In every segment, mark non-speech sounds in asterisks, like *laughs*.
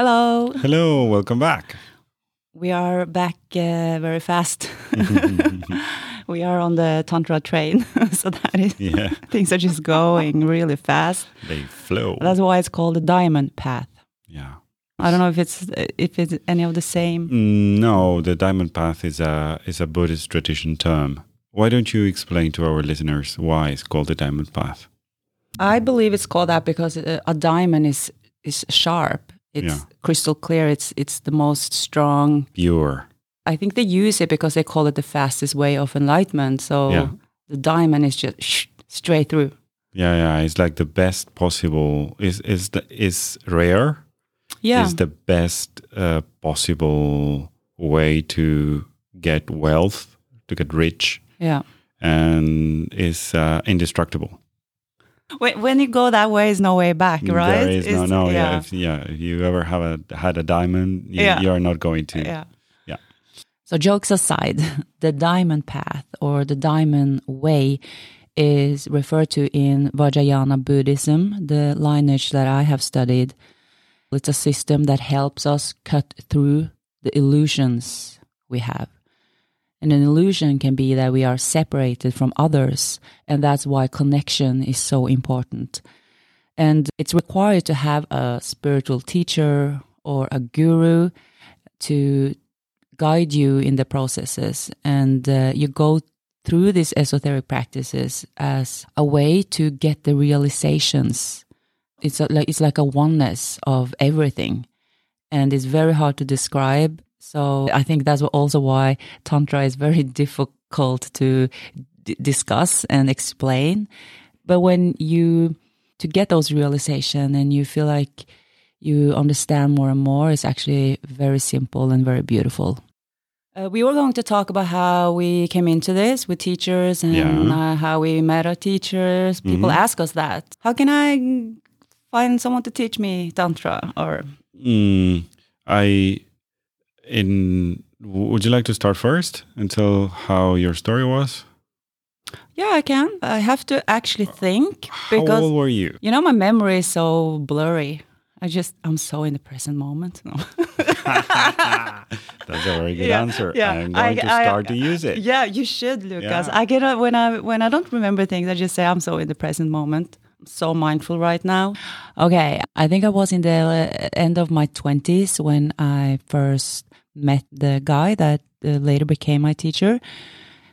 Hello. Hello, welcome back. We are back uh, very fast. *laughs* we are on the Tantra train, *laughs* so that is Yeah, *laughs* things are just going really fast. they flow. That's why it's called the diamond path. yeah. I don't know if it's if it's any of the same. Mm, No, the diamond path is a is a Buddhist tradition term. Why don't you explain to our listeners why it's called the diamond path? I believe it's called that because a, a diamond is is sharp. It's Yeah. crystal clear. It's it's the most strong. Pure. I think they use it because they call it the fastest way of enlightenment. So Yeah. the diamond is just sh- straight through. Yeah, yeah. It's like the best possible. Is is the is rare. Yeah. Is the best uh, possible way to get wealth, to get rich, yeah. and is uh, indestructible. When, when you go that way, is no way back, right? There is no, no, yeah, yeah, if, yeah. If you ever have a had a diamond, you, Yeah. you are not going to. yeah. Yeah. So jokes aside, *laughs* the diamond path or the diamond way is referred to in Vajrayana Buddhism, the lineage that I have studied. It's a system that helps us cut through the illusions we have. And an illusion can be that we are separated from others, and that's why connection is so important. And it's required to have a spiritual teacher or a guru to guide you in the processes. And uh, you go through these esoteric practices as a way to get the realizations. It's a, like it's like a oneness of everything, and it's very hard to describe. So I think that's also why tantra is very *laughs* difficult to d- discuss and explain. But when you to get those realization and you feel like you understand more and more, it's actually very simple and very beautiful. Uh, we were going to talk about how we came into this with teachers and Yeah. uh, how we met our teachers. People Mhm. ask us that. How can I find someone to teach me tantra? Or Mm, I in. Would you like to start first and tell how your story was? yeah, I can. I have to actually think How because old were you? you know my memory is so blurry. I just I'm so in the present moment. No. *laughs* That's a very good *laughs* Yeah, answer. yeah. I'm going I- to I- start to use it. Yeah, you should, Lucas. Yeah. I get a, when I when I don't remember things, I just say I'm so in the present moment. I'm so mindful right now. Okay, I think I was in the uh, end of my twenties when I first met the guy that uh, later became my teacher.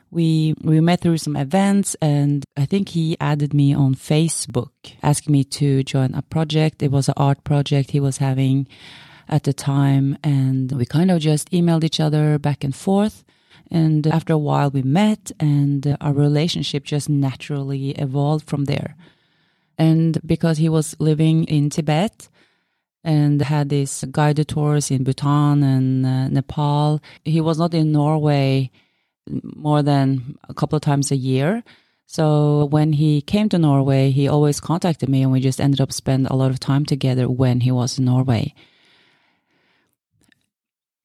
We we met through some events, and I think he added me on Facebook, asking me to join a project. It was an art project he was having at the time, and we kind of just emailed each other back and forth. And after a while, we met, and our relationship just naturally evolved from there. And because he was living in Tibet and had these guided tours in Bhutan and uh, Nepal, he was not in Norway more than a couple of times a year. So when he came to Norway, he always contacted me, and we just ended up spend a lot of time together when he was in Norway.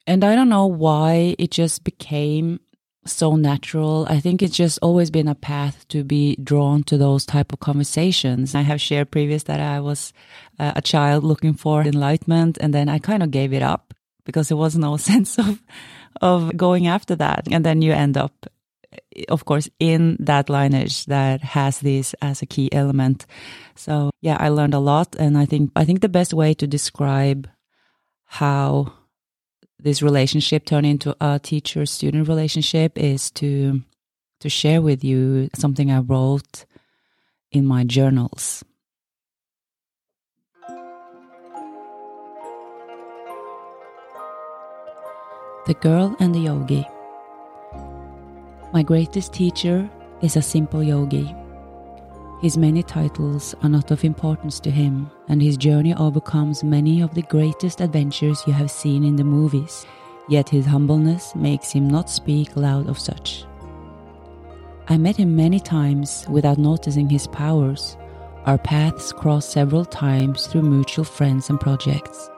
And I don't know why it just became so natural. I think it's just always been a path to be drawn to those type of conversations. I have shared previous that I was uh, a child looking for enlightenment and then I kind of gave it up because there was no *laughs* sense of of going after that. And then you end up of course in that lineage that has this as a key element. So yeah, I learned a lot and I think I think the best way to describe how this relationship turned into a teacher student relationship is to to share with you something I wrote in my journals. The Girl and the Yogi. My greatest teacher is a simple yogi. His many titles are not of importance to him, and his journey overcomes many of the greatest adventures you have seen in the movies, yet his humbleness makes him not speak loud of such. I met him many times without noticing his powers. Our paths crossed several times through mutual friends and projects.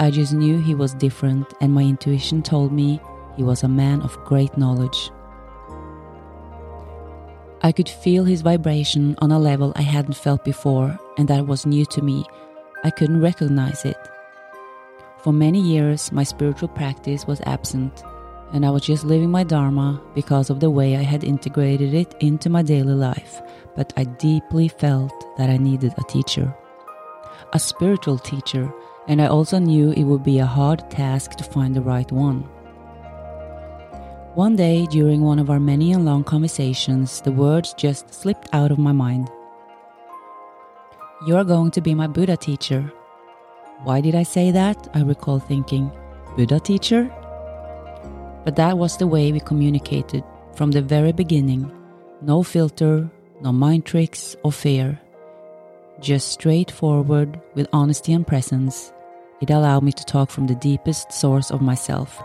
I just knew he was different, and my intuition told me he was a man of great knowledge. I could feel his vibration on a level I hadn't felt before, and that was new to me. I couldn't recognize it. For many years, my spiritual practice was absent, and I was just living my Dharma because of the way I had integrated it into my daily life. But I deeply felt that I needed a teacher, a spiritual teacher, and I also knew it would be a hard task to find the right one. One day, during one of our many and long conversations, the words just slipped out of my mind. You're going to be my Buddha teacher. Why did I say that? I recall thinking, Buddha teacher? But that was the way we communicated from the very beginning. No filter, no mind tricks or fear. Just straightforward with honesty and presence. It allowed me to talk from the deepest source of myself.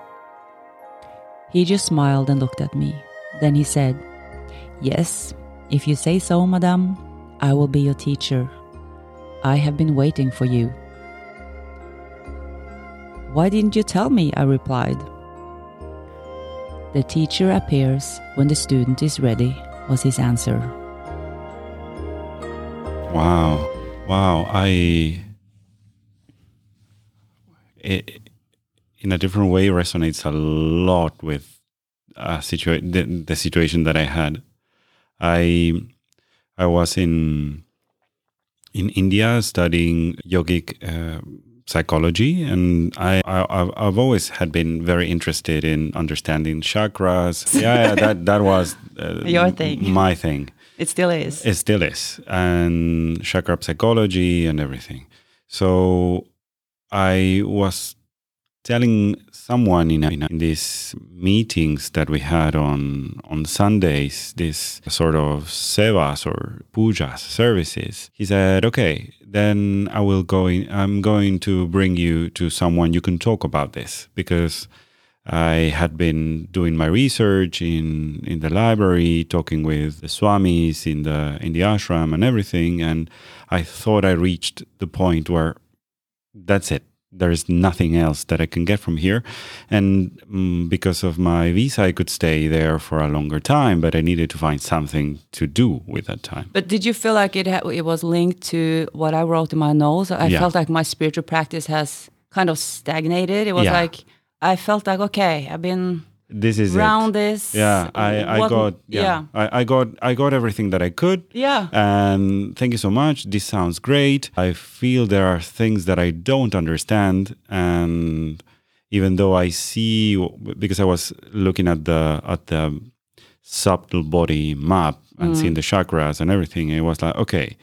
He just smiled and looked at me. Then he said, Yes, if you say so, madame, I will be your teacher. I have been waiting for you. Why didn't you tell me? I replied. The teacher appears when the student is ready, was his answer. Wow. Wow. I. It, in a different way, resonates a lot with a situa- the, the situation that I had. I I was in in India studying yogic uh, psychology, and I, I I've always had been very interested in understanding chakras. *laughs* Yeah, yeah that that was uh, Your thing. my thing. It still is. It still is, and chakra psychology and everything. So I was telling someone in, in, in these meetings that we had on on Sundays, this sort of sevas or pujas services. He said, "Okay, then I will go. In, I'm going to bring you to someone you can talk about this because." I had been doing my research in in the library, talking with the swamis in the in the ashram and everything, and I thought I reached the point where that's it. There is nothing else that I can get from here, and mm, because of my visa, I could stay there for a longer time. But I needed to find something to do with that time. But did you feel like it ha- it was linked to what I wrote in my notes? I Yeah. felt like my spiritual practice has kind of stagnated. It was Yeah. like I felt like okay, I've been This is around it. this. Yeah, I, I What- got yeah, I, I got I got everything that I could. yeah, And thank you so much. This sounds great. I feel there are things that I don't understand, and even though I see, because I was looking at the at the subtle body map and mm. seeing the chakras and everything, it was like okay,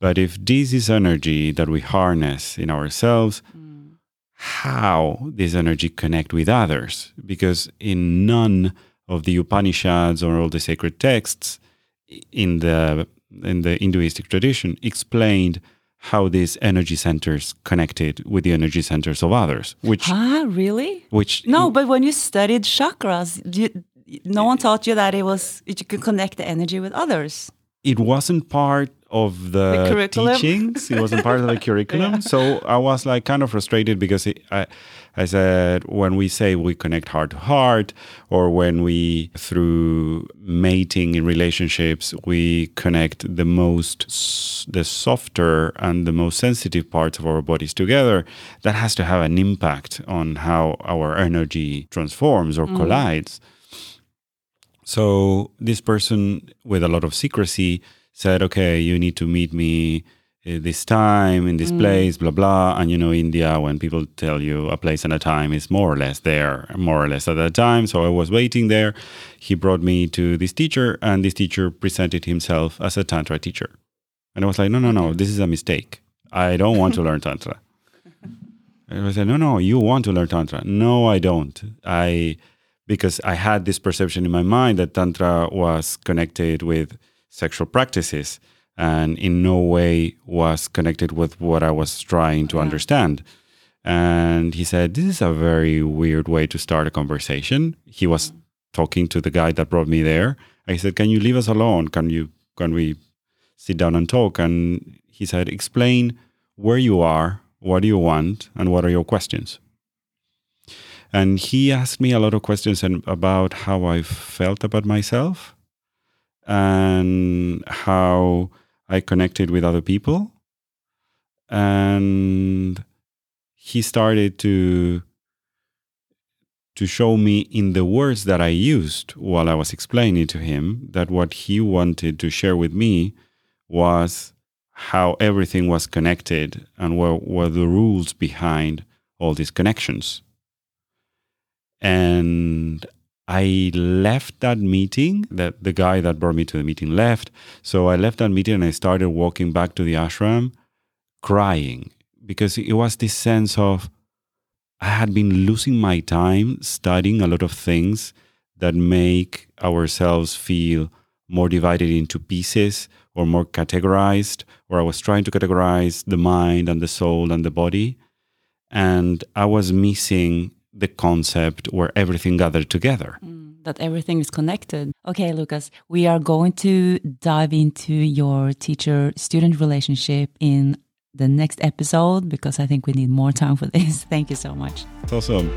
but if this is energy that we harness in ourselves, mm. How this energy connect with others? Because in none of the Upanishads or all the sacred texts in the in the Hinduistic tradition explained how these energy centers connected with the energy centers of others, which huh? Really? which No, but when you studied chakras, you, no one taught you that it was you could connect the energy with others. it wasn't part of the, The teachings. It wasn't part of the *laughs* curriculum. So I was like kind of frustrated because it, I, I said when we say we connect heart to heart, or when we through mating in relationships we connect the most, the softer and the most sensitive parts of our bodies together, that has to have an impact on how our energy transforms or mm. collides. So this person, with a lot of secrecy, said, "Okay, you need to meet me uh, this time in this place, blah blah." And you know, India, when people tell you a place and a time, is more or less there, more or less at that time. So I was waiting there. He brought me to this teacher, and this teacher presented himself as a tantra teacher. And I was like, "No, no, no, this is a mistake. I don't want to learn tantra." *laughs* And I said, no, no, you want to learn Tantra. No, I don't. I, because I had this perception in my mind that Tantra was connected with sexual practices and in no way was connected with what I was trying to understand. And he said, This is a very weird way to start a conversation. He was mm. talking to the guy that brought me there. I said, Can you leave us alone? Can you can we sit down and talk? And he said, Explain where you are, what do you want, and what are your questions? And he asked me a lot of questions and about how I felt about myself and how I connected with other people. And he started to to show me in the words that I used while I was explaining to him that what he wanted to share with me was how everything was connected and what were the rules behind all these connections. And I left that meeting, that the guy that brought me to the meeting left. So I left that meeting and I started walking back to the ashram crying because it was this sense of I had been losing my time studying a lot of things that make ourselves feel more divided into pieces or more categorized, or I was trying to categorize the mind and the soul and the body. And I was missing the concept where everything gathered together. Mm, that everything is connected. Okay, Lucas, we are going to dive into your teacher student relationship in the next episode because I think we need more time for this. *laughs* Thank you so much. That's awesome.